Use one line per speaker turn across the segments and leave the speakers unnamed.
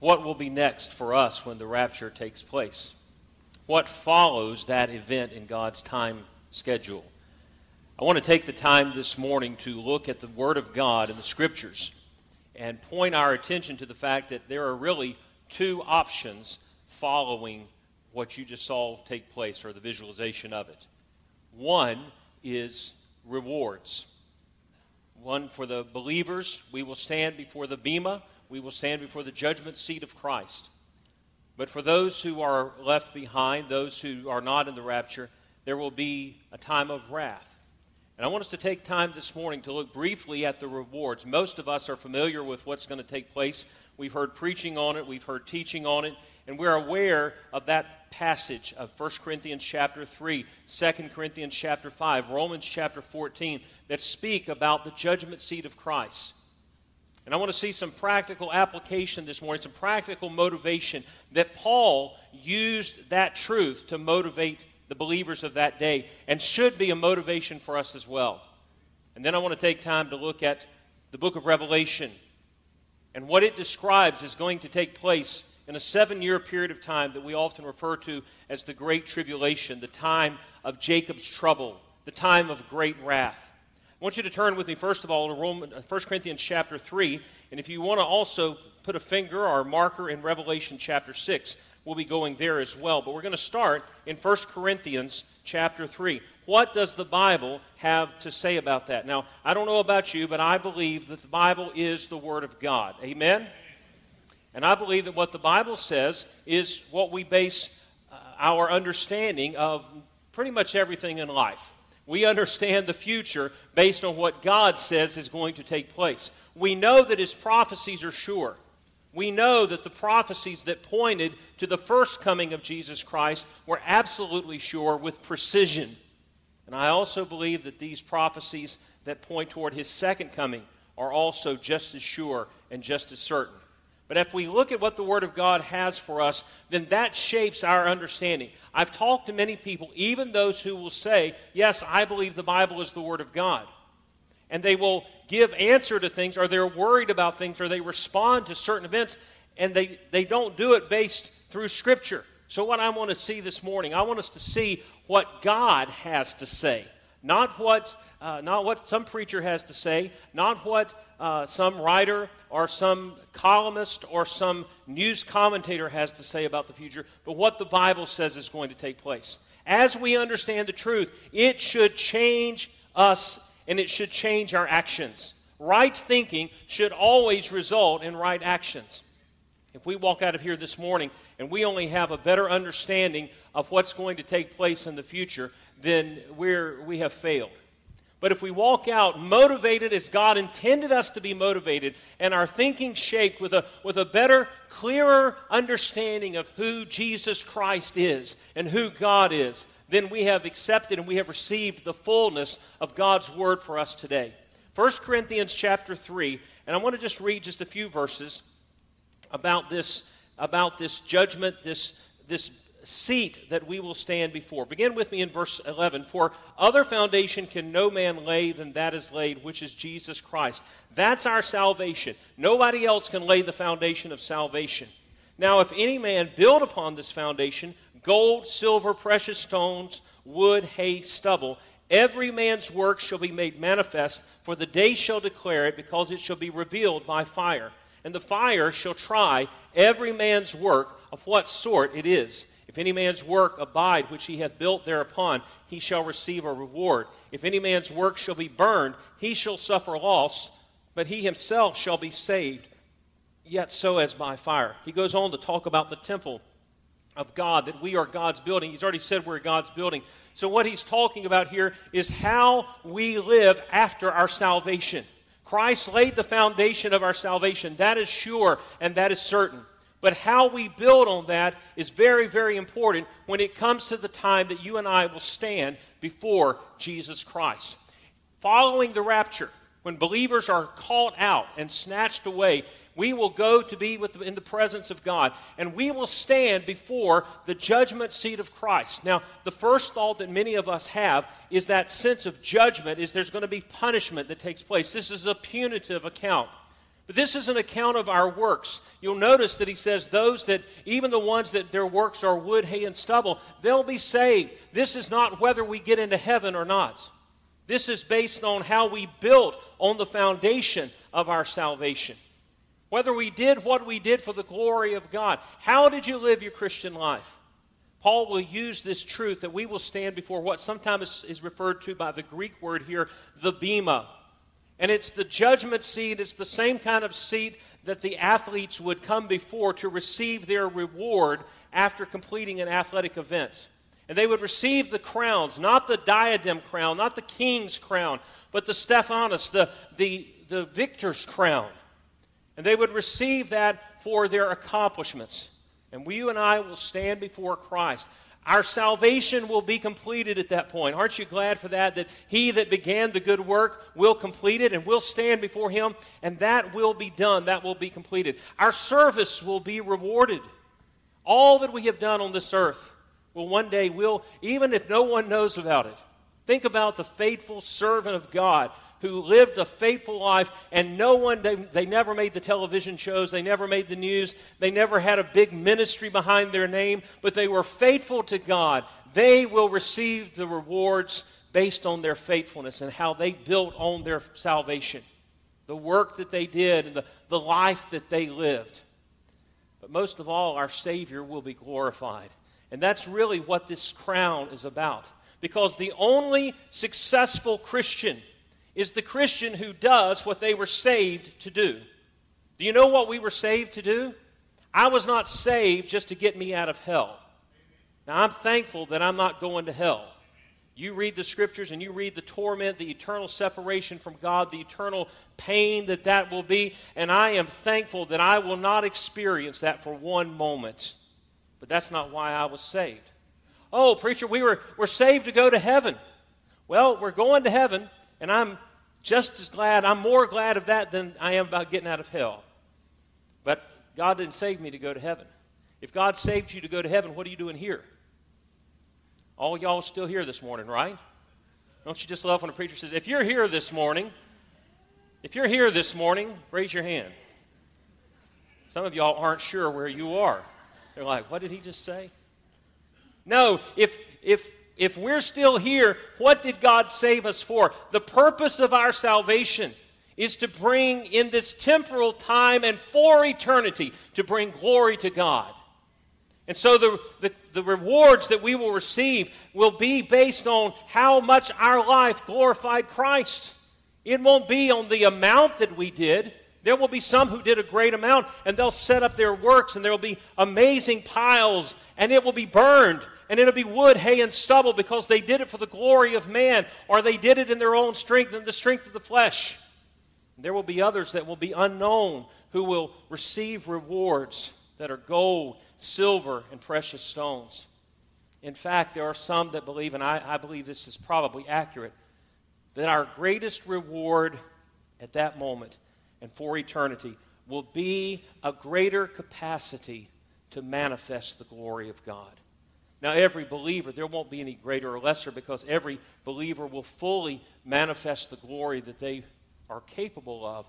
what will be next for us when the rapture takes place? What follows that event in God's time schedule? I want to take the time this morning to look at the Word of God and the Scriptures and point our attention to the fact that there are really two options following what you just saw take place or the visualization of it. One is rewards. One for the believers, we will stand before the Bema, we will stand before the judgment seat of Christ. But for those who are left behind, those who are not in the rapture, there will be a time of wrath. And I want us to take time this morning to look briefly at the rewards. Most of us are familiar with what's going to take place. We've heard preaching on it, we've heard teaching on it, and we're aware of that passage of 1 Corinthians chapter 3, 2 Corinthians chapter 5, Romans chapter 14 that speak about the judgment seat of Christ. And I want to see some practical application this morning, some practical motivation that Paul used that truth to motivate the believers of that day and should be a motivation for us as well. And then I want to take time to look at the book of Revelation and what it describes is going to take place in a seven year period of time that we often refer to as the Great Tribulation, the time of Jacob's trouble, the time of great wrath. I want you to turn with me, first of all, to Roman, 1 uh, Corinthians chapter 3. And if you want to also put a finger or a marker in Revelation chapter 6, we'll be going there as well. But we're going to start in 1 Corinthians chapter 3. What does the Bible have to say about that? Now, I don't know about you, but I believe that the Bible is the Word of God. Amen? And I believe that what the Bible says is what we base uh, our understanding of pretty much everything in life. We understand the future based on what God says is going to take place. We know that His prophecies are sure. We know that the prophecies that pointed to the first coming of Jesus Christ were absolutely sure with precision. And I also believe that these prophecies that point toward His second coming are also just as sure and just as certain. But if we look at what the Word of God has for us, then that shapes our understanding. I've talked to many people, even those who will say, Yes, I believe the Bible is the Word of God. And they will give answer to things, or they're worried about things, or they respond to certain events, and they, they don't do it based through Scripture. So, what I want to see this morning, I want us to see what God has to say, not what, uh, not what some preacher has to say, not what uh, some writer or some columnist or some news commentator has to say about the future, but what the Bible says is going to take place. As we understand the truth, it should change us and it should change our actions. Right thinking should always result in right actions. If we walk out of here this morning and we only have a better understanding of what's going to take place in the future, then we're, we have failed. But if we walk out motivated as God intended us to be motivated and our thinking shaped with a, with a better, clearer understanding of who Jesus Christ is and who God is, then we have accepted and we have received the fullness of God's word for us today. 1 Corinthians chapter 3, and I want to just read just a few verses about this, about this judgment, this, this seat that we will stand before. Begin with me in verse 11. For other foundation can no man lay than that is laid, which is Jesus Christ. That's our salvation. Nobody else can lay the foundation of salvation. Now, if any man build upon this foundation gold, silver, precious stones, wood, hay, stubble, every man's work shall be made manifest, for the day shall declare it, because it shall be revealed by fire. And the fire shall try every man's work of what sort it is. If any man's work abide which he hath built thereupon, he shall receive a reward. If any man's work shall be burned, he shall suffer loss, but he himself shall be saved, yet so as by fire. He goes on to talk about the temple of God, that we are God's building. He's already said we're God's building. So, what he's talking about here is how we live after our salvation. Christ laid the foundation of our salvation. That is sure and that is certain. But how we build on that is very, very important when it comes to the time that you and I will stand before Jesus Christ. Following the rapture, when believers are called out and snatched away, we will go to be in the presence of God, and we will stand before the judgment seat of Christ. Now, the first thought that many of us have is that sense of judgment is there's going to be punishment that takes place. This is a punitive account. But this is an account of our works. You'll notice that he says, Those that, even the ones that their works are wood, hay, and stubble, they'll be saved. This is not whether we get into heaven or not. This is based on how we built on the foundation of our salvation. Whether we did what we did for the glory of God. How did you live your Christian life? Paul will use this truth that we will stand before what sometimes is referred to by the Greek word here, the bema. And it's the judgment seat, it's the same kind of seat that the athletes would come before to receive their reward after completing an athletic event. And they would receive the crowns, not the diadem crown, not the king's crown, but the Stephanos, the, the, the victor's crown. And they would receive that for their accomplishments. And we, you and I will stand before Christ. Our salvation will be completed at that point. Aren't you glad for that? That he that began the good work will complete it and we'll stand before him and that will be done. That will be completed. Our service will be rewarded. All that we have done on this earth will one day will, even if no one knows about it. Think about the faithful servant of God who lived a faithful life, and no one, they, they never made the television shows, they never made the news, they never had a big ministry behind their name, but they were faithful to God. They will receive the rewards based on their faithfulness and how they built on their salvation, the work that they did, and the, the life that they lived. But most of all, our Savior will be glorified. And that's really what this crown is about. Because the only successful Christian is the Christian who does what they were saved to do. Do you know what we were saved to do? I was not saved just to get me out of hell. Now, I'm thankful that I'm not going to hell. You read the scriptures and you read the torment, the eternal separation from God, the eternal pain that that will be, and I am thankful that I will not experience that for one moment. But that's not why I was saved. Oh, preacher, we were, we're saved to go to heaven. Well, we're going to heaven, and I'm just as glad, I'm more glad of that than I am about getting out of hell. But God didn't save me to go to heaven. If God saved you to go to heaven, what are you doing here? All y'all still here this morning, right? Don't you just love when a preacher says, if you're here this morning, if you're here this morning, raise your hand. Some of y'all aren't sure where you are. They're like, what did he just say? No, if, if if we're still here, what did God save us for? The purpose of our salvation is to bring in this temporal time and for eternity to bring glory to God. And so the, the, the, rewards that we will receive will be based on how much our life glorified Christ. It won't be on the amount that we did. There will be some who did a great amount, and they'll set up their works, and there will be amazing piles, and it will be burned and it'll be wood, hay, and stubble because they did it for the glory of man, or they did it in their own strength and the strength of the flesh. There will be others that will be unknown who will receive rewards that are gold, silver, and precious stones. In fact, there are some that believe, and I, I believe this is probably accurate, that our greatest reward at that moment and for eternity will be a greater capacity to manifest the glory of God. Now, every believer, there won't be any greater or lesser because every believer will fully manifest the glory that they are capable of.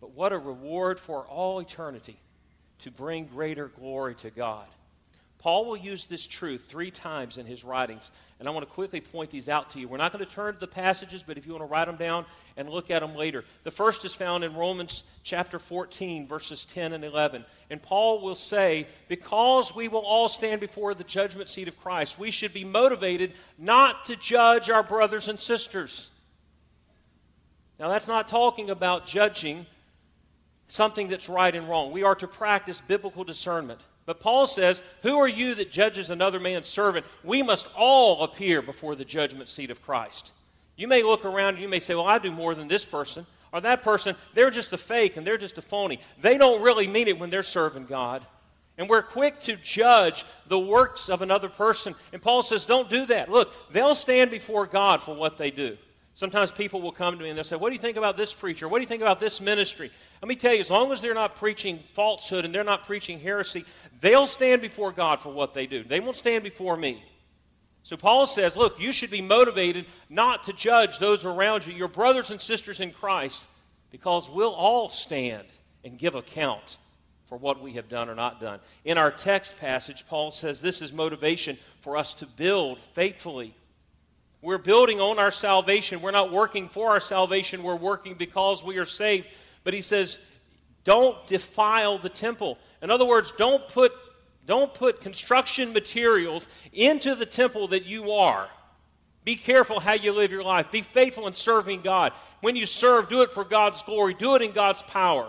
But what a reward for all eternity to bring greater glory to God. Paul will use this truth three times in his writings, and I want to quickly point these out to you. We're not going to turn to the passages, but if you want to write them down and look at them later. The first is found in Romans chapter 14, verses 10 and 11. And Paul will say, Because we will all stand before the judgment seat of Christ, we should be motivated not to judge our brothers and sisters. Now, that's not talking about judging something that's right and wrong. We are to practice biblical discernment. But Paul says, Who are you that judges another man's servant? We must all appear before the judgment seat of Christ. You may look around and you may say, Well, I do more than this person. Or that person, they're just a fake and they're just a phony. They don't really mean it when they're serving God. And we're quick to judge the works of another person. And Paul says, Don't do that. Look, they'll stand before God for what they do. Sometimes people will come to me and they'll say, What do you think about this preacher? What do you think about this ministry? Let me tell you, as long as they're not preaching falsehood and they're not preaching heresy, they'll stand before God for what they do. They won't stand before me. So Paul says, Look, you should be motivated not to judge those around you, your brothers and sisters in Christ, because we'll all stand and give account for what we have done or not done. In our text passage, Paul says this is motivation for us to build faithfully. We're building on our salvation. We're not working for our salvation, we're working because we are saved. But he says, don't defile the temple. In other words, don't put, don't put construction materials into the temple that you are. Be careful how you live your life. Be faithful in serving God. When you serve, do it for God's glory, do it in God's power.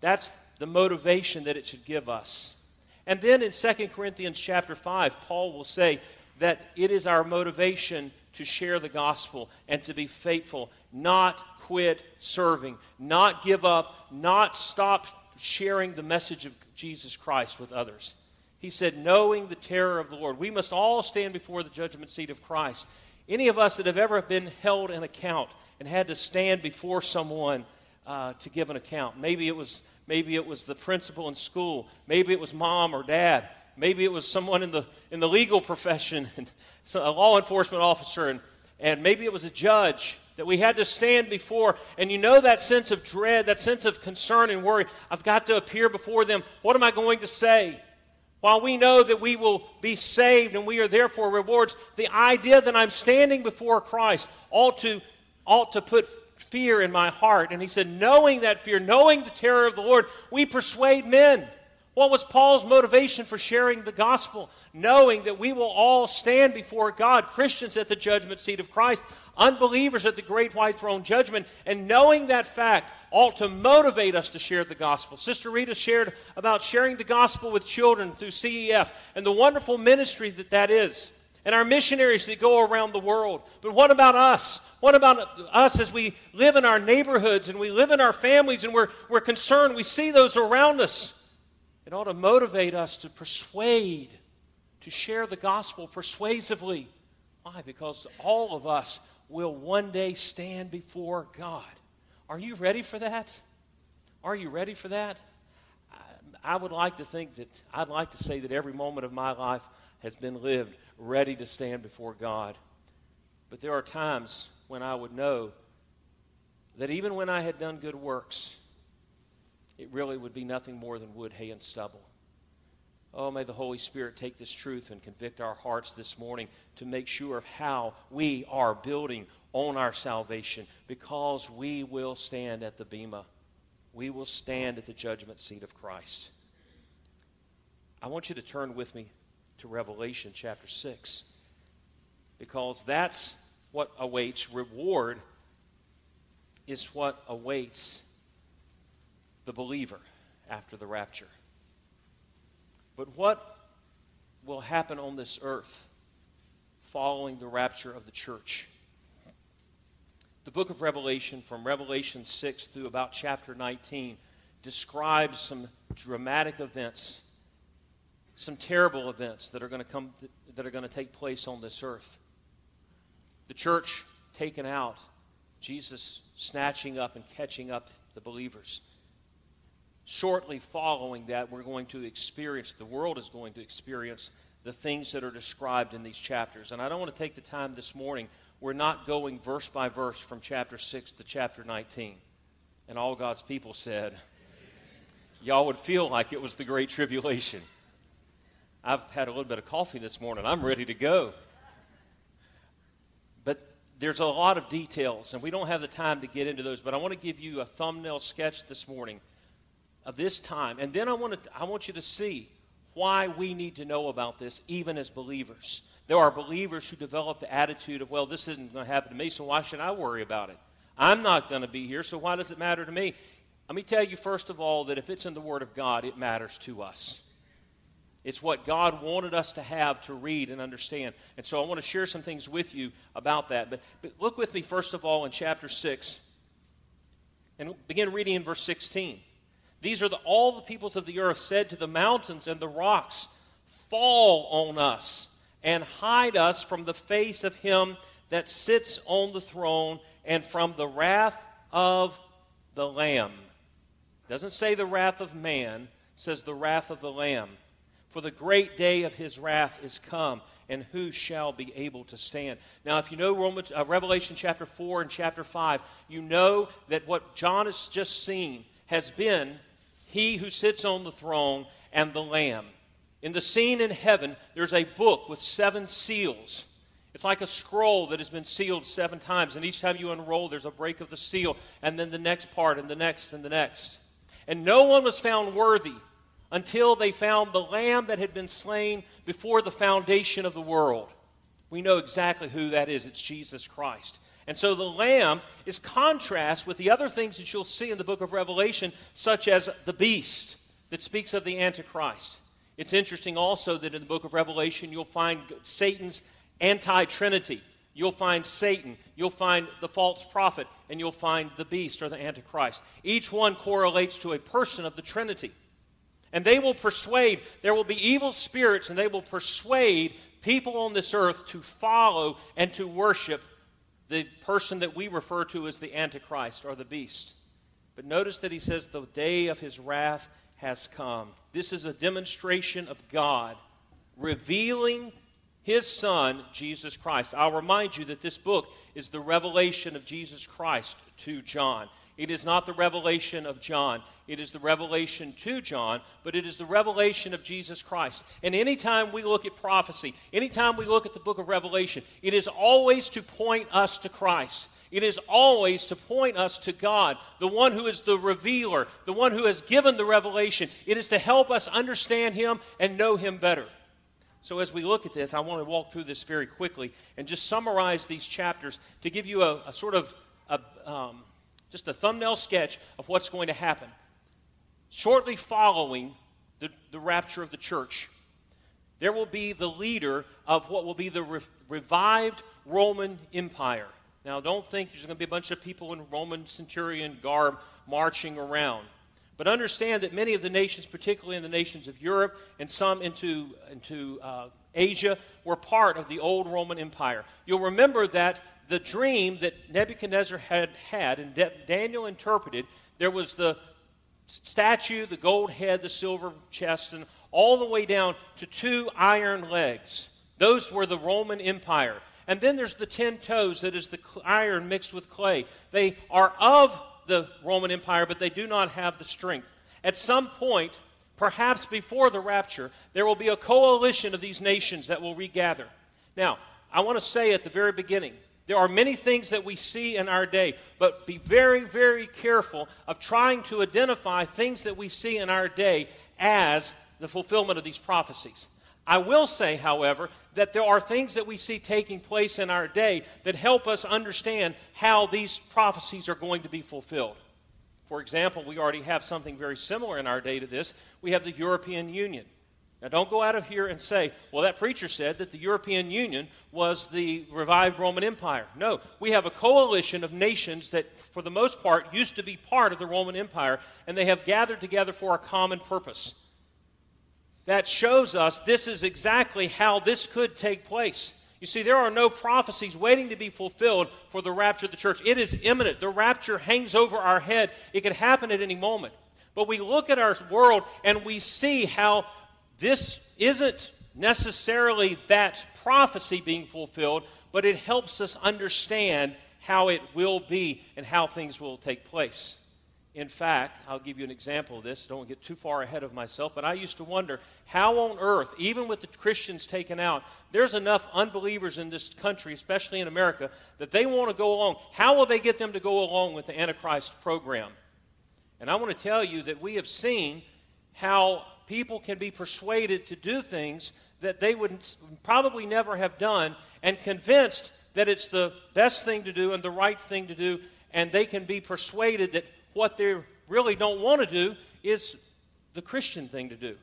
That's the motivation that it should give us. And then in 2 Corinthians chapter 5, Paul will say that it is our motivation to share the gospel and to be faithful, not quit serving, not give up, not stop sharing the message of Jesus Christ with others. He said, knowing the terror of the Lord. We must all stand before the judgment seat of Christ. Any of us that have ever been held in account and had to stand before someone uh, to give an account. Maybe it was maybe it was the principal in school. Maybe it was mom or dad. Maybe it was someone in the in the legal profession, a law enforcement officer, and and maybe it was a judge that we had to stand before. And you know that sense of dread, that sense of concern and worry. I've got to appear before them. What am I going to say? While we know that we will be saved and we are therefore rewards, the idea that I'm standing before Christ ought to, ought to put fear in my heart. And he said, knowing that fear, knowing the terror of the Lord, we persuade men. What was Paul's motivation for sharing the gospel? Knowing that we will all stand before God, Christians at the judgment seat of Christ, unbelievers at the great white throne judgment, and knowing that fact ought to motivate us to share the gospel. Sister Rita shared about sharing the gospel with children through CEF and the wonderful ministry that that is and our missionaries that go around the world. But what about us? What about us as we live in our neighborhoods and we live in our families and we're, we're concerned? We see those around us. It ought to motivate us to persuade, to share the gospel persuasively. Why? Because all of us will one day stand before God. Are you ready for that? Are you ready for that? I, would like to think that, I'd like to say that every moment of my life has been lived ready to stand before God. But there are times when I would know that even when I had done good works, it really would be nothing more than wood, hay, and stubble. Oh, may the Holy Spirit take this truth and convict our hearts this morning to make sure of how we are building on our salvation because we will stand at the Bema. We will stand at the judgment seat of Christ. I want you to turn with me to Revelation chapter 6. Because that's what awaits. Reward is what awaits the believer after the rapture. But what will happen on this earth following the rapture of the church? The book of Revelation, from Revelation 6 through about chapter 19, describes some dramatic events some terrible events that are going to come that are going to take place on this earth. The church taken out, Jesus snatching up and catching up the believers. Shortly following that, we're going to experience, the world is going to experience the things that are described in these chapters. And I don't want to take the time this morning. We're not going verse by verse from chapter 6 to chapter 19. And all God's people said, Y'all would feel like it was the Great Tribulation. I've had a little bit of coffee this morning. I'm ready to go. But there's a lot of details, and we don't have the time to get into those. But I want to give you a thumbnail sketch this morning of this time. And then I want, to, I want you to see why we need to know about this, even as believers. There are believers who develop the attitude of, well, this isn't going to happen to me, so why should I worry about it? I'm not going to be here, so why does it matter to me? Let me tell you, first of all, that if it's in the Word of God, it matters to us. It's what God wanted us to have to read and understand. And so I want to share some things with you about that. But, but look with me, first of all, in chapter 6 and begin reading in verse 16. These are the, all the peoples of the earth said to the mountains and the rocks, Fall on us and hide us from the face of him that sits on the throne and from the wrath of the Lamb. Doesn't say the wrath of man, says the wrath of the Lamb. For the great day of his wrath is come, and who shall be able to stand? Now, if you know Romans, uh, Revelation chapter 4 and chapter 5, you know that what John has just seen has been he who sits on the throne and the Lamb. In the scene in heaven, there's a book with seven seals. It's like a scroll that has been sealed seven times, and each time you unroll, there's a break of the seal, and then the next part, and the next, and the next. And no one was found worthy until they found the lamb that had been slain before the foundation of the world. We know exactly who that is. It's Jesus Christ. And so the lamb is contrast with the other things that you'll see in the book of Revelation, such as the beast that speaks of the Antichrist. It's interesting also that in the book of Revelation, you'll find Satan's anti Trinity. You'll find Satan, you'll find the false prophet, and you'll find the beast or the Antichrist. Each one correlates to a person of the Trinity. And they will persuade, there will be evil spirits, and they will persuade people on this earth to follow and to worship the person that we refer to as the Antichrist or the beast. But notice that he says, the day of his wrath has come. This is a demonstration of God revealing his son, Jesus Christ. I'll remind you that this book is the revelation of Jesus Christ to John. It is not the revelation of John. It is the revelation to John, but it is the revelation of Jesus Christ. And anytime we look at prophecy, anytime we look at the book of Revelation, it is always to point us to Christ. It is always to point us to God, the one who is the revealer, the one who has given the revelation. It is to help us understand Him and know Him better. So, as we look at this, I want to walk through this very quickly and just summarize these chapters to give you a, a sort of a, um, just a thumbnail sketch of what's going to happen. Shortly following the, the rapture of the church, there will be the leader of what will be the re- revived Roman Empire. Now, don't think there's going to be a bunch of people in Roman centurion garb marching around. But understand that many of the nations, particularly in the nations of Europe and some into, into uh, Asia, were part of the old Roman Empire. You'll remember that the dream that Nebuchadnezzar had had and Daniel interpreted, there was the statue, the gold head, the silver chest, and all the way down to two iron legs. Those were the Roman Empire. And then there's the ten toes, that is the iron mixed with clay. They are of the Roman Empire, but they do not have the strength. At some point, perhaps before the rapture, there will be a coalition of these nations that will regather. Now, I want to say at the very beginning there are many things that we see in our day, but be very, very careful of trying to identify things that we see in our day as the fulfillment of these prophecies. I will say, however, that there are things that we see taking place in our day that help us understand how these prophecies are going to be fulfilled. For example, we already have something very similar in our day to this. We have the European Union. Now, don't go out of here and say, well, that preacher said that the European Union was the revived Roman Empire. No, we have a coalition of nations that, for the most part, used to be part of the Roman Empire, and they have gathered together for a common purpose. That shows us this is exactly how this could take place. You see, there are no prophecies waiting to be fulfilled for the rapture of the church. It is imminent. The rapture hangs over our head. It could happen at any moment. But we look at our world and we see how this isn't necessarily that prophecy being fulfilled, but it helps us understand how it will be and how things will take place. In fact, I'll give you an example of this. Don't get too far ahead of myself, but I used to wonder how on earth, even with the Christians taken out, there's enough unbelievers in this country, especially in America, that they want to go along. How will they get them to go along with the Antichrist program? And I want to tell you that we have seen how people can be persuaded to do things that they would probably never have done and convinced that it's the best thing to do and the right thing to do, and they can be persuaded that what they really don't want to do is the Christian thing to do.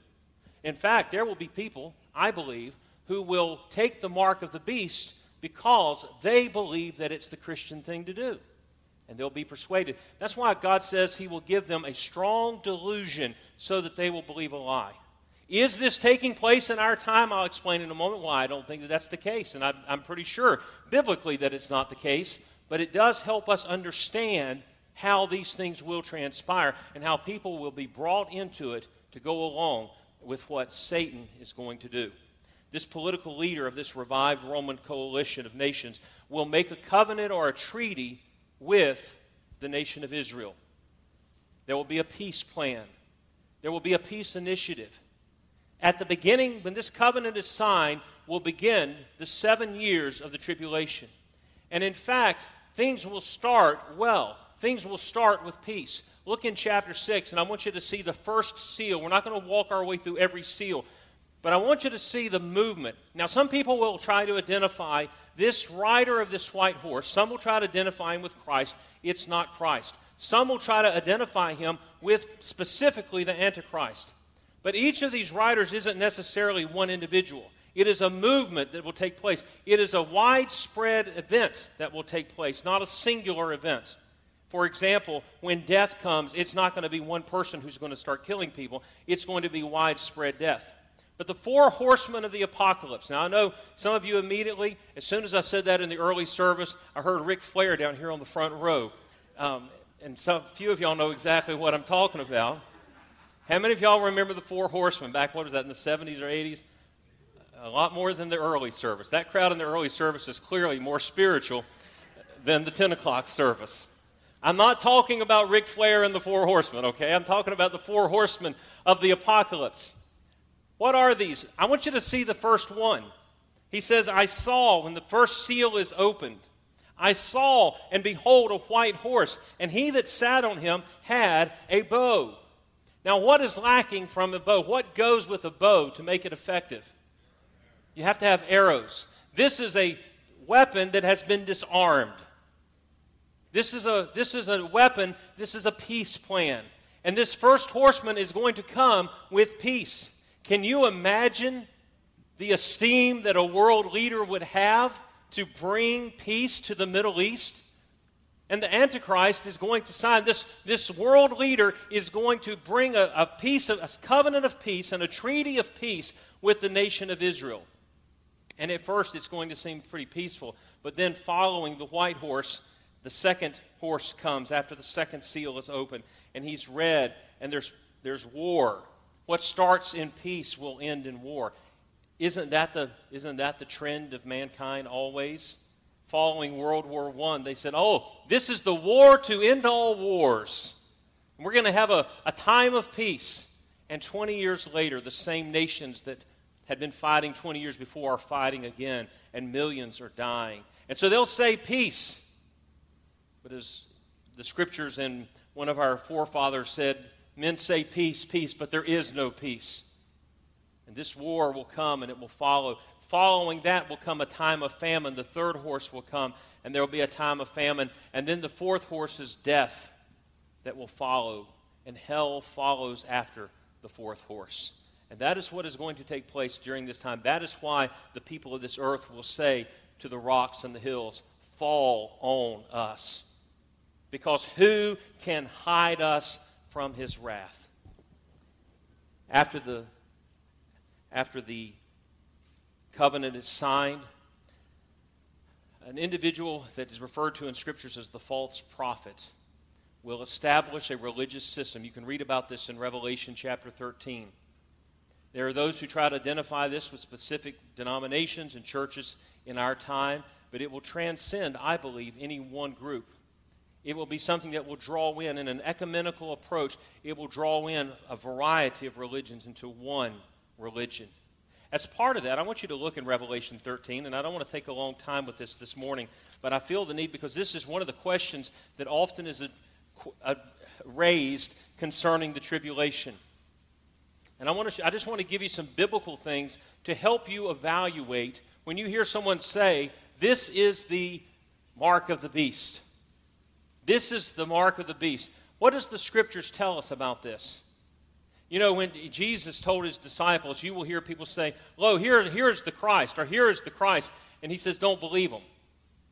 In fact, there will be people, I believe, who will take the mark of the beast because they believe that it's the Christian thing to do. And they'll be persuaded. That's why God says He will give them a strong delusion so that they will believe a lie. Is this taking place in our time? I'll explain in a moment why I don't think that that's the case. And I'm, I'm pretty sure biblically that it's not the case. But it does help us understand how these things will transpire and how people will be brought into it to go along with what Satan is going to do. This political leader of this revived Roman coalition of nations will make a covenant or a treaty with the nation of Israel. There will be a peace plan. There will be a peace initiative. At the beginning, when this covenant is signed, will begin the seven years of the tribulation. And in fact, things will start well. Things will start with peace. Look in chapter 6, and I want you to see the first seal. We're not going to walk our way through every seal, but I want you to see the movement. Now, some people will try to identify this rider of this white horse. Some will try to identify him with Christ. It's not Christ. Some will try to identify him with specifically the Antichrist. But each of these riders isn't necessarily one individual. It is a movement that will take place. It is a widespread event that will take place, not a singular event. For example, when death comes, it's not going to be one person who's going to start killing people, it's going to be widespread death. But the four horsemen of the apocalypse. Now, I know some of you immediately, as soon as I said that in the early service, I heard Ric Flair down here on the front row. Um, and some few of y'all know exactly what I'm talking about. How many of y'all remember the four horsemen back, what was that, in the 70s or 80s? A lot more than the early service. That crowd in the early service is clearly more spiritual than the 10 o'clock service. I'm not talking about Ric Flair and the four horsemen, okay? I'm talking about the four horsemen of the apocalypse. What are these? I want you to see the first one. He says, I saw when the first seal is opened. I saw, and behold, a white horse, and he that sat on him had a bow. Now, what is lacking from a bow? What goes with a bow to make it effective? You have to have arrows. This is a weapon that has been disarmed. This is a, this is a weapon, this is a peace plan. And this first horseman is going to come with peace. Can you imagine the esteem that a world leader would have to bring peace to the Middle East? And the Antichrist is going to sign this, this world leader is going to bring a, a peace, a covenant of peace and a treaty of peace with the nation of Israel. And at first it's going to seem pretty peaceful, but then following the white horse, the second horse comes after the second seal is open, and he's red, and there's, there's war. What starts in peace will end in war. Isn't that the, isn't that the trend of mankind always? Following World War I, they said, oh, this is the war to end all wars. We're going to have a, a time of peace. And 20 years later, the same nations that had been fighting 20 years before are fighting again, and millions are dying. And so they'll say peace. But as the scriptures and one of our forefathers said, Men say peace, peace, but there is no peace. And this war will come and it will follow. Following that will come a time of famine. The third horse will come and there will be a time of famine. And then the fourth horse is death that will follow. And hell follows after the fourth horse. And that is what is going to take place during this time. That is why the people of this earth will say to the rocks and the hills, Fall on us. Because who can hide us from his wrath. After the, after the covenant is signed, an individual that is referred to in scriptures as the false prophet will establish a religious system. You can read about this in Revelation chapter 13. There are those who try to identify this with specific denominations and churches in our time, but it will transcend, I believe, any one group. It will be something that will draw in, in an ecumenical approach, it will draw in a variety of religions into one religion. As part of that, I want you to look in Revelation 13, and I don't want to take a long time with this this morning, but I feel the need because this is one of the questions that often is a, a, raised concerning the tribulation. And I, want to, I just want to give you some biblical things to help you evaluate when you hear someone say, This is the mark of the beast. This is the mark of the beast. What does the scriptures tell us about this? You know, when Jesus told his disciples, you will hear people say, Lo, here, here is the Christ, or here is the Christ. And he says, Don't believe them.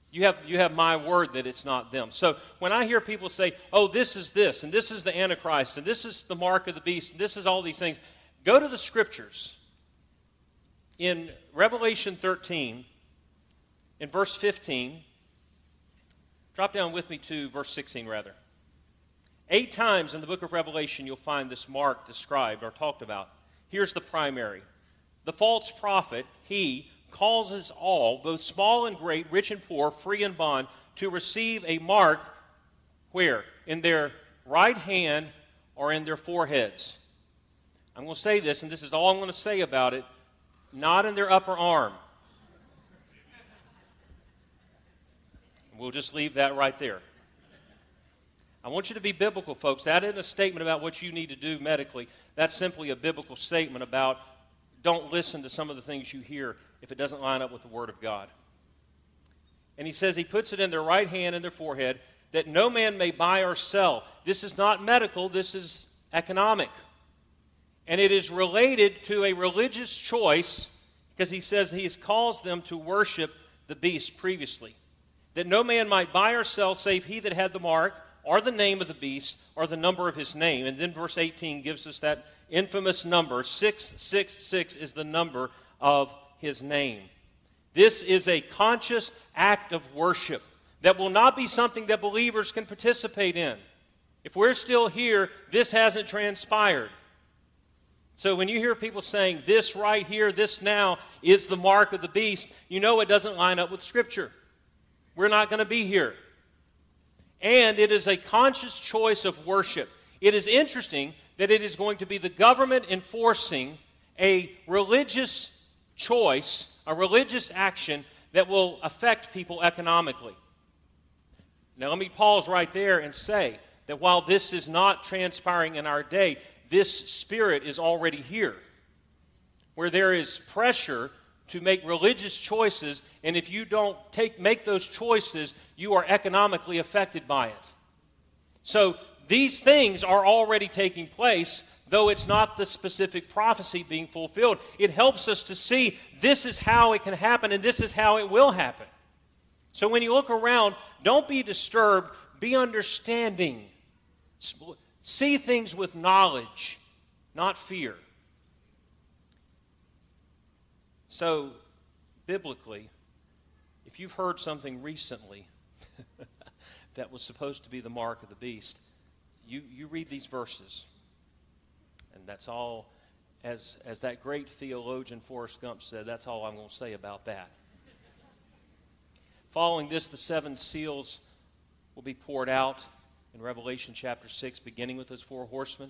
You have, you have my word that it's not them. So when I hear people say, Oh, this is this, and this is the Antichrist, and this is the mark of the beast, and this is all these things, go to the scriptures. In Revelation 13, in verse 15, Drop down with me to verse 16, rather. Eight times in the book of Revelation, you'll find this mark described or talked about. Here's the primary the false prophet, he causes all, both small and great, rich and poor, free and bond, to receive a mark where? In their right hand or in their foreheads. I'm going to say this, and this is all I'm going to say about it not in their upper arm. We'll just leave that right there. I want you to be biblical, folks. That isn't a statement about what you need to do medically. That's simply a biblical statement about don't listen to some of the things you hear if it doesn't line up with the Word of God. And he says he puts it in their right hand and their forehead that no man may buy or sell. This is not medical, this is economic. And it is related to a religious choice because he says he calls them to worship the beast previously. That no man might buy or sell save he that had the mark or the name of the beast or the number of his name. And then verse 18 gives us that infamous number 666 is the number of his name. This is a conscious act of worship that will not be something that believers can participate in. If we're still here, this hasn't transpired. So when you hear people saying this right here, this now is the mark of the beast, you know it doesn't line up with Scripture. We're not going to be here. And it is a conscious choice of worship. It is interesting that it is going to be the government enforcing a religious choice, a religious action that will affect people economically. Now, let me pause right there and say that while this is not transpiring in our day, this spirit is already here. Where there is pressure to make religious choices, and if you don't take, make those choices, you are economically affected by it. So these things are already taking place, though it's not the specific prophecy being fulfilled. It helps us to see this is how it can happen, and this is how it will happen. So when you look around, don't be disturbed, be understanding. See things with knowledge, not fear. So, biblically, if you've heard something recently that was supposed to be the mark of the beast, you, you read these verses. And that's all, as, as that great theologian Forrest Gump said, that's all I'm going to say about that. Following this, the seven seals will be poured out in Revelation chapter 6, beginning with those four horsemen.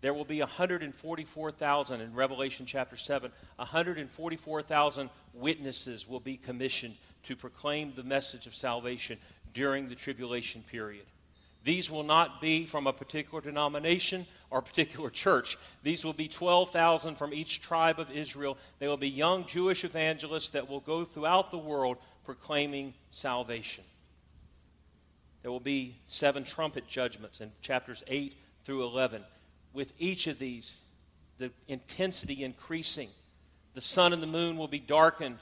There will be 144,000 in Revelation chapter 7. 144,000 witnesses will be commissioned to proclaim the message of salvation during the tribulation period. These will not be from a particular denomination or particular church. These will be 12,000 from each tribe of Israel. They will be young Jewish evangelists that will go throughout the world proclaiming salvation. There will be seven trumpet judgments in chapters 8 through 11. With each of these, the intensity increasing. The sun and the moon will be darkened.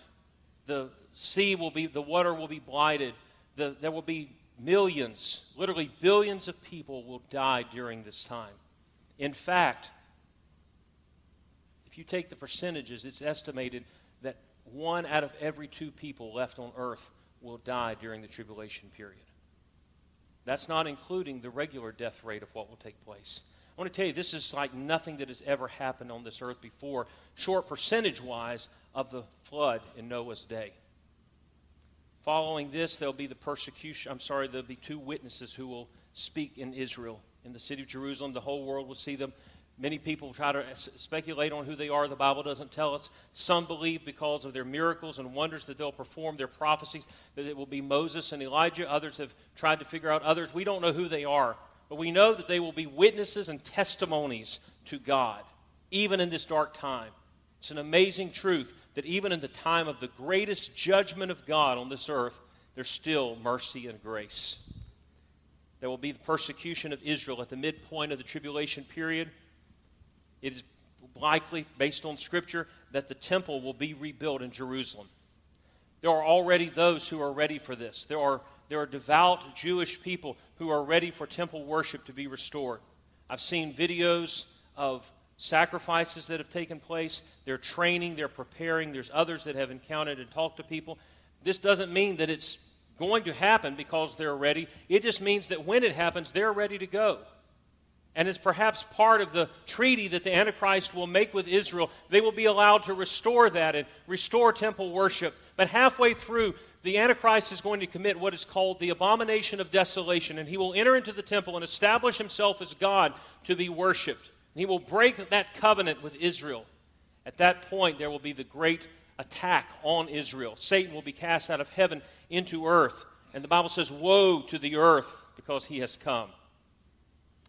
The sea will be, the water will be blighted. The, there will be millions, literally billions of people will die during this time. In fact, if you take the percentages, it's estimated that one out of every two people left on earth will die during the tribulation period. That's not including the regular death rate of what will take place. I want to tell you, this is like nothing that has ever happened on this earth before, short percentage wise of the flood in Noah's day. Following this, there'll be the persecution. I'm sorry, there'll be two witnesses who will speak in Israel. In the city of Jerusalem, the whole world will see them. Many people try to speculate on who they are. The Bible doesn't tell us. Some believe because of their miracles and wonders that they'll perform their prophecies that it will be Moses and Elijah. Others have tried to figure out others. We don't know who they are, but we know that they will be witnesses and testimonies to God, even in this dark time. It's an amazing truth that even in the time of the greatest judgment of God on this earth, there's still mercy and grace. There will be the persecution of Israel at the midpoint of the tribulation period. It is likely, based on Scripture, that the temple will be rebuilt in Jerusalem. There are already those who are ready for this. There are, there are devout Jewish people who are ready for temple worship to be restored. I've seen videos of sacrifices that have taken place. They're training, they're preparing. There's others that have encountered and talked to people. This doesn't mean that it's going to happen because they're ready. It just means that when it happens, they're ready to go and it's perhaps part of the treaty that the Antichrist will make with Israel. They will be allowed to restore that and restore temple worship. But halfway through, the Antichrist is going to commit what is called the abomination of desolation, and he will enter into the temple and establish himself as God to be worshiped. And he will break that covenant with Israel. At that point, there will be the great attack on Israel. Satan will be cast out of heaven into earth. And the Bible says, Woe to the earth because he has come.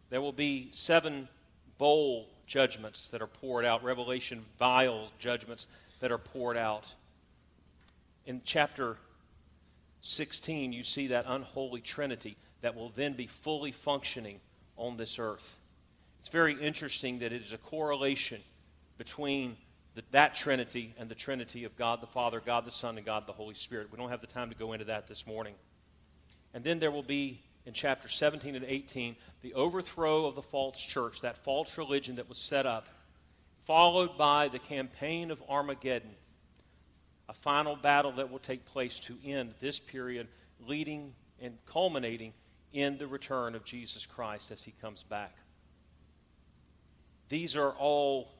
There will be seven bowl judgments that are poured out, Revelation vial judgments that are poured out. In chapter 16, you see that unholy trinity that will then be fully functioning on this earth. It's very interesting that it is a correlation between the, that Trinity and the Trinity of God the Father, God the Son, and God the Holy Spirit. We don't have the time to go into that this morning. And then there will be in chapter 17 and 18 the overthrow of the false church, that false religion that was set up, followed by the campaign of Armageddon, a final battle that will take place to end this period, leading and culminating in the return of Jesus Christ as he comes back. These are all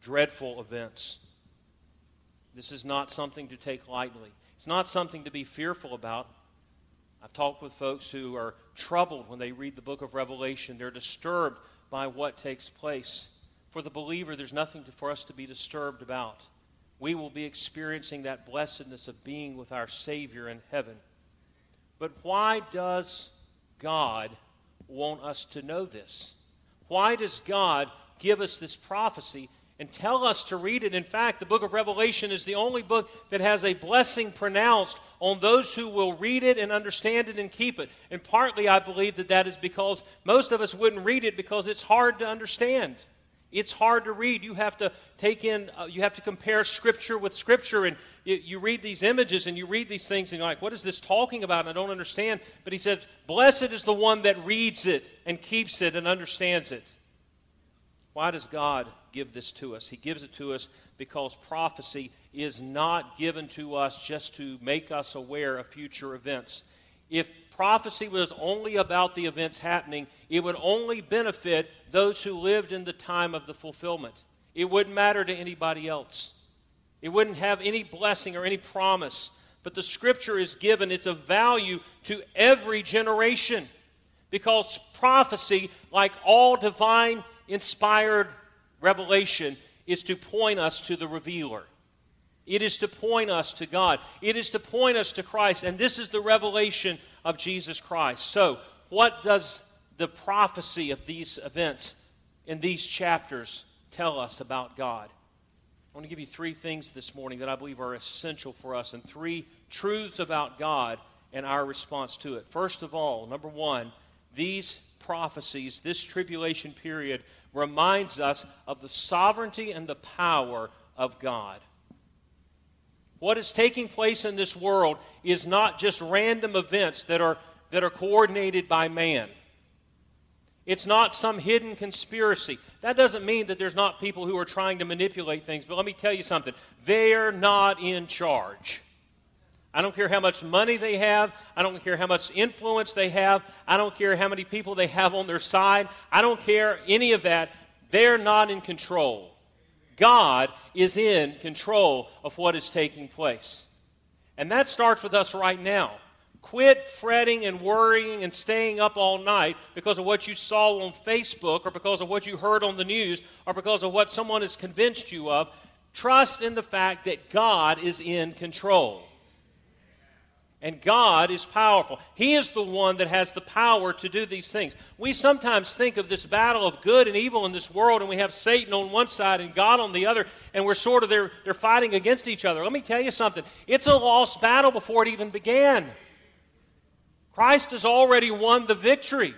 dreadful events. This is not something to take lightly. It's not something to be fearful about. I've talked with folks who are troubled when they read the book of Revelation. They're disturbed by what takes place. For the believer, there's nothing to, for us to be disturbed about. We will be experiencing that blessedness of being with our Savior in heaven. But why does God want us to know this? Why does God give us this prophecy and tell us to read it. In fact, the book of Revelation is the only book that has a blessing pronounced on those who will read it and understand it and keep it. And partly I believe that that is because most of us wouldn't read it because it's hard to understand. It's hard to read. You have to take in, uh, you have to compare Scripture with Scripture, and you, you, read these images and you read these things, and you're like, what is this talking about? And I don't understand. But he says, Blessed is the one that reads it and keeps it and understands it. Why does God give this to us? He gives it to us because prophecy is not given to us just to make us aware of future events. If prophecy was only about the events happening, it would only benefit those who lived in the time of the fulfillment. It wouldn't matter to anybody else. It wouldn't have any blessing or any promise. But the scripture is given, it's of value to every generation because prophecy, like all divine inspired revelation is to point us to the revealer. It is to point us to God. It is to point us to Christ. And this is the revelation of Jesus Christ. So, what does the prophecy of these events in these chapters tell us about God? I want to give you three things this morning that I believe are essential for us, and three truths about God and our response to it. First of all, number one, these prophecies, this tribulation period, reminds us of the sovereignty and the power of God. What is taking place in this world is not just random events that are, that are coordinated by man. It's not some hidden conspiracy. That doesn't mean that there's not people who are trying to manipulate things, but let me tell you something. They're not in charge. I don't care how much money they have. I don't care how much influence they have. I don't care how many people they have on their side. I don't care any of that. They're not in control. God is in control of what is taking place. And that starts with us right now. Quit fretting and worrying and staying up all night because of what you saw on Facebook or because of what you heard on the news or because of what someone has convinced you of. Trust in the fact that God is in control. And God is powerful. He is the one that has the power to do these things. We sometimes think of this battle of good and evil in this world, and we have Satan on one side and God on the other, and we're sort of they're, they're fighting against each other. Let me tell you something. It's a lost battle before it even began. Christ has already won the victory.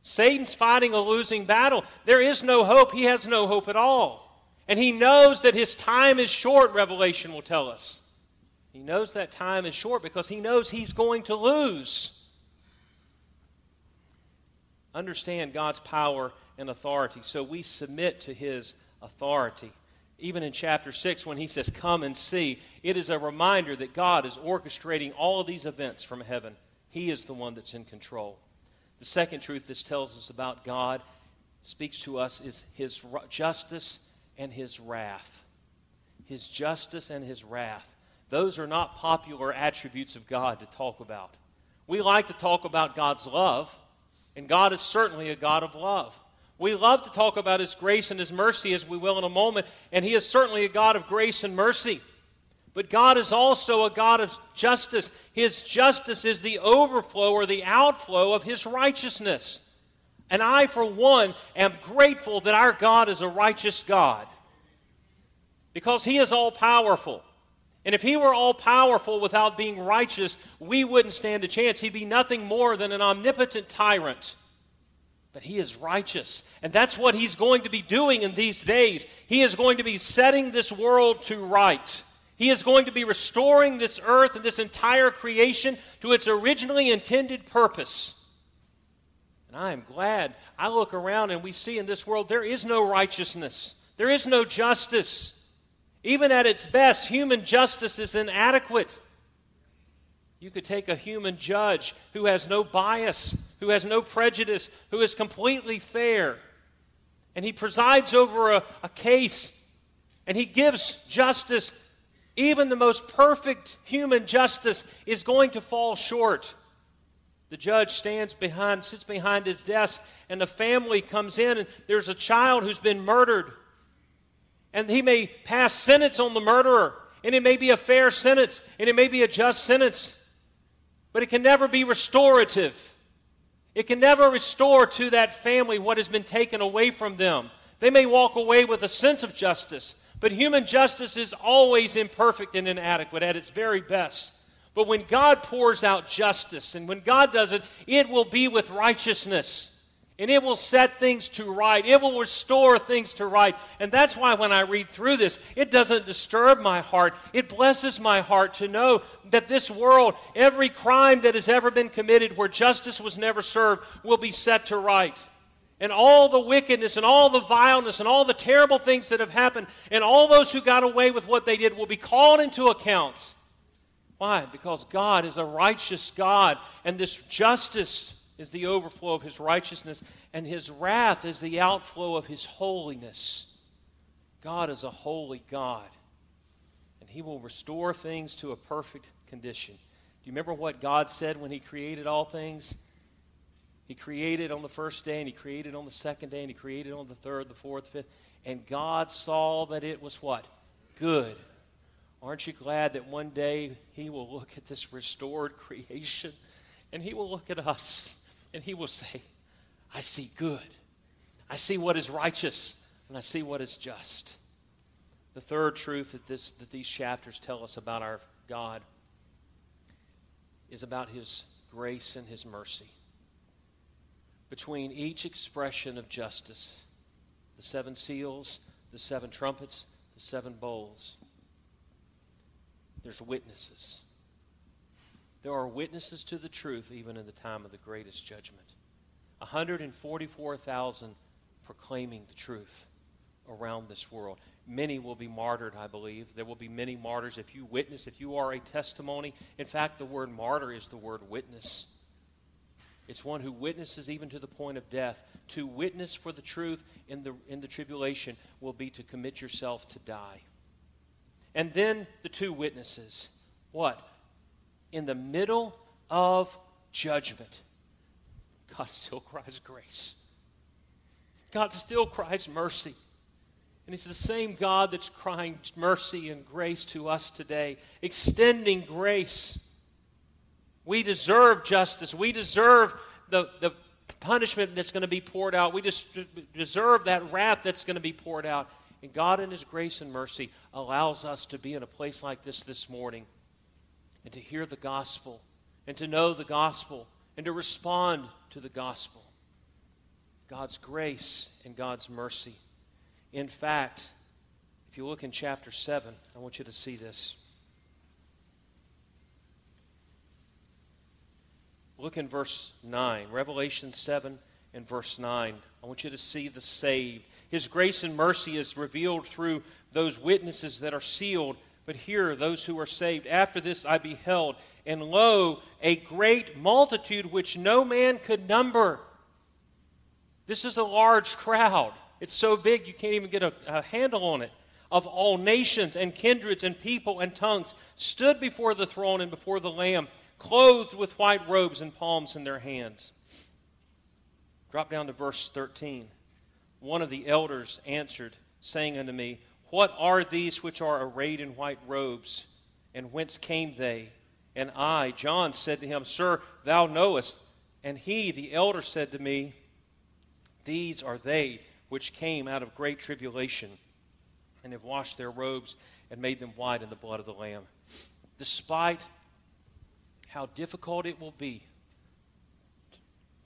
Satan's fighting a losing battle. There is no hope. He has no hope at all. And he knows that his time is short, Revelation will tell us. He knows that time is short because he knows he's going to lose. Understand God's power and authority. So we submit to his authority. Even in chapter 6, when he says, Come and see, it is a reminder that God is orchestrating all of these events from heaven. He is the one that's in control. The second truth this tells us about God, speaks to us, is his justice and his wrath. His justice and his wrath. Those are not popular attributes of God to talk about. We like to talk about God's love, and God is certainly a God of love. We love to talk about His grace and His mercy, as we will in a moment, and He is certainly a God of grace and mercy. But God is also a God of justice. His justice is the overflow or the outflow of His righteousness. And I, for one, am grateful that our God is a righteous God because He is all powerful. And if He were all powerful without being righteous, we wouldn't stand a chance. He'd be nothing more than an omnipotent tyrant. But He is righteous. And that's what He's going to be doing in these days. He is going to be setting this world to right. He is going to be restoring this earth and this entire creation to its originally intended purpose. And I am glad I look around and we see in this world there is no righteousness, there is no justice. Even at its best, human justice is inadequate. You could take a human judge who has no bias, who has no prejudice, who is completely fair, and he presides over a, a case, and he gives justice. Even the most perfect human justice is going to fall short. The judge stands behind, sits behind his desk, and the family comes in, and there's a child who's been murdered. And he may pass sentence on the murderer, and it may be a fair sentence, and it may be a just sentence, but it can never be restorative. It can never restore to that family what has been taken away from them. They may walk away with a sense of justice, but human justice is always imperfect and inadequate at its very best. But when God pours out justice, and when God does it, it will be with righteousness. And it will set things to right. It will restore things to right. And that's why when I read through this, it doesn't disturb my heart. It blesses my heart to know that this world, every crime that has ever been committed where justice was never served, will be set to right. And all the wickedness and all the vileness and all the terrible things that have happened, and all those who got away with what they did will be called into account. Why? Because God is a righteous God, and this justice is the overflow of his righteousness, and his wrath is the outflow of his holiness. God is a holy God, and he will restore things to a perfect condition. Do you remember what God said when he created all things? He created on the first day, and he created on the second day, and he created on the third, the fourth, fifth. And God saw that it was what? Good. Aren't you glad that one day He will look at this restored creation and He will look at us and He will say, I see good. I see what is righteous and I see what is just. The third truth that, this, that these chapters tell us about our God is about His grace and His mercy. Between each expression of justice, the seven seals, the seven trumpets, the seven bowls, there's witnesses. There are witnesses to the truth even in the time of the greatest judgment. 144,000 proclaiming the truth around this world. Many will be martyred, I believe. There will be many martyrs if you witness, if you are a testimony. In fact, the word martyr is the word witness. It's one who witnesses even to the point of death. To witness for the truth in the, in the tribulation will be to commit yourself to die. And then the two witnesses. What? In the middle of judgment, God still cries grace. God still cries mercy. And it's the same God that's crying mercy and grace to us today, extending grace. We deserve justice. We deserve the, the punishment that's going to be poured out. We just deserve that wrath that's going to be poured out. And God, in His grace and mercy, allows us to be in a place like this this morning and to hear the gospel and to know the gospel and to respond to the gospel. God's grace and God's mercy. In fact, if you look in chapter 7, I want you to see this. Look in verse 9, Revelation 7 and verse 9. I want you to see the saved. His grace and mercy is revealed through those witnesses that are sealed. But here, those who are saved. After this I beheld, and lo, a great multitude which no man could number. This is a large crowd. It's so big you can't even get a, a handle on it. Of all nations and kindreds and people and tongues stood before the throne and before the Lamb, clothed with white robes and palms in their hands. Drop down to verse 13. One of the elders answered, saying unto me, What are these which are arrayed in white robes, and whence came they? And I, John, said to him, Sir, thou knowest. And he, the elder, said to me, These are they which came out of great tribulation and have washed their robes and made them white in the blood of the Lamb. Despite how difficult it will be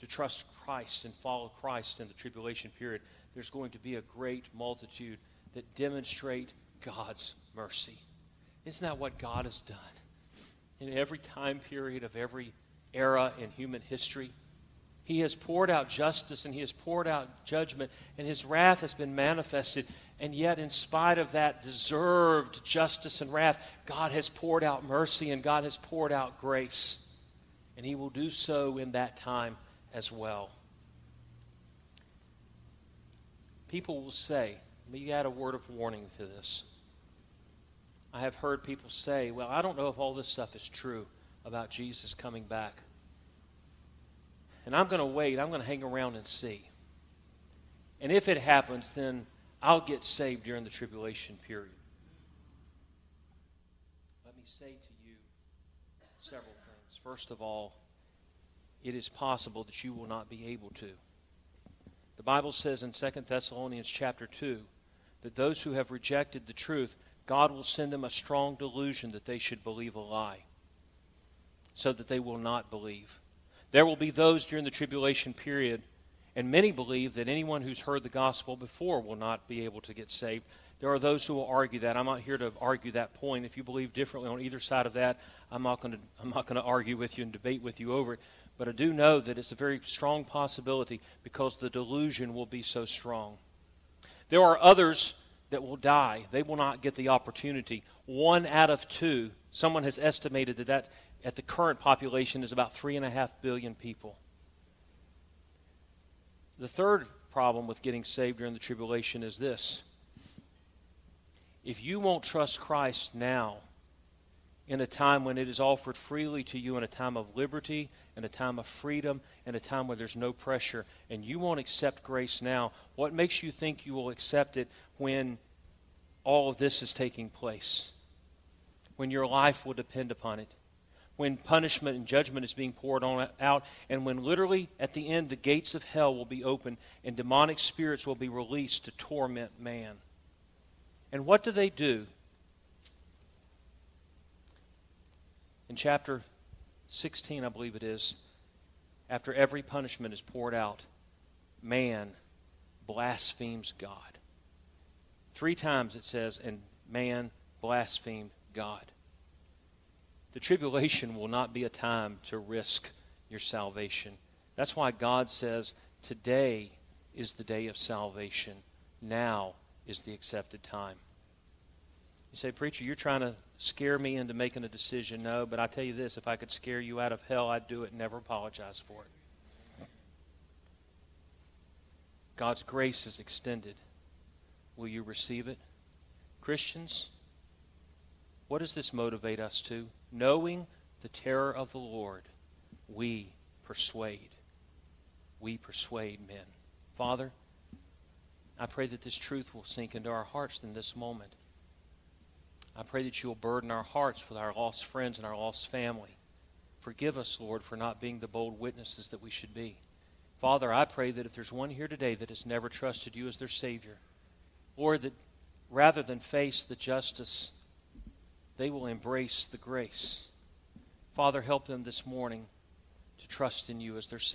to trust Christ and follow Christ in the tribulation period, there's going to be a great multitude that demonstrate God's mercy. Isn't that what God has done in every time period of every era in human history? He has poured out justice and he has poured out judgment, and his wrath has been manifested. And yet, in spite of that deserved justice and wrath, God has poured out mercy and God has poured out grace. And he will do so in that time as well. People will say, let me add a word of warning to this. I have heard people say, well, I don't know if all this stuff is true about Jesus coming back. And I'm going to wait. I'm going to hang around and see. And if it happens, then I'll get saved during the tribulation period. Let me say to you several things. First of all, it is possible that you will not be able to. The Bible says in 2 Thessalonians chapter 2 that those who have rejected the truth, God will send them a strong delusion that they should believe a lie, so that they will not believe. There will be those during the tribulation period, and many believe that anyone who's heard the gospel before will not be able to get saved. There are those who will argue that. I'm not here to argue that point. If you believe differently on either side of that, I'm not going to, I'm not going to argue with you and debate with you over it. But I do know that it's a very strong possibility because the delusion will be so strong. There are others that will die. They will not get the opportunity. One out of two, someone has estimated that that at the current population is about three and a half billion people. The third problem with getting saved during the tribulation is this if you won't trust Christ now, in a time when it is offered freely to you, in a time of liberty, in a time of freedom, in a time where there's no pressure, and you won't accept grace now, what makes you think you will accept it when all of this is taking place? When your life will depend upon it? When punishment and judgment is being poured on out, and when literally at the end the gates of hell will be open and demonic spirits will be released to torment man. And what do they do? In chapter 16, I believe it is, after every punishment is poured out, man blasphemes God. Three times it says, and man blasphemed God. The tribulation will not be a time to risk your salvation. That's why God says, Today is the day of salvation. Now is the accepted time. You say, Preacher, you're trying to scare me into making a decision. No, but I tell you this if I could scare you out of hell, I'd do it and never apologize for it. God's grace is extended. Will you receive it? Christians, what does this motivate us to? Knowing the terror of the Lord, we persuade. We persuade men. Father, I pray that this truth will sink into our hearts in this moment. I pray that you will burden our hearts with our lost friends and our lost family. Forgive us, Lord, for not being the bold witnesses that we should be. Father, I pray that if there's one here today that has never trusted you as their Savior, Lord, that rather than face the justice, they will embrace the grace. Father, help them this morning to trust in you as their Savior.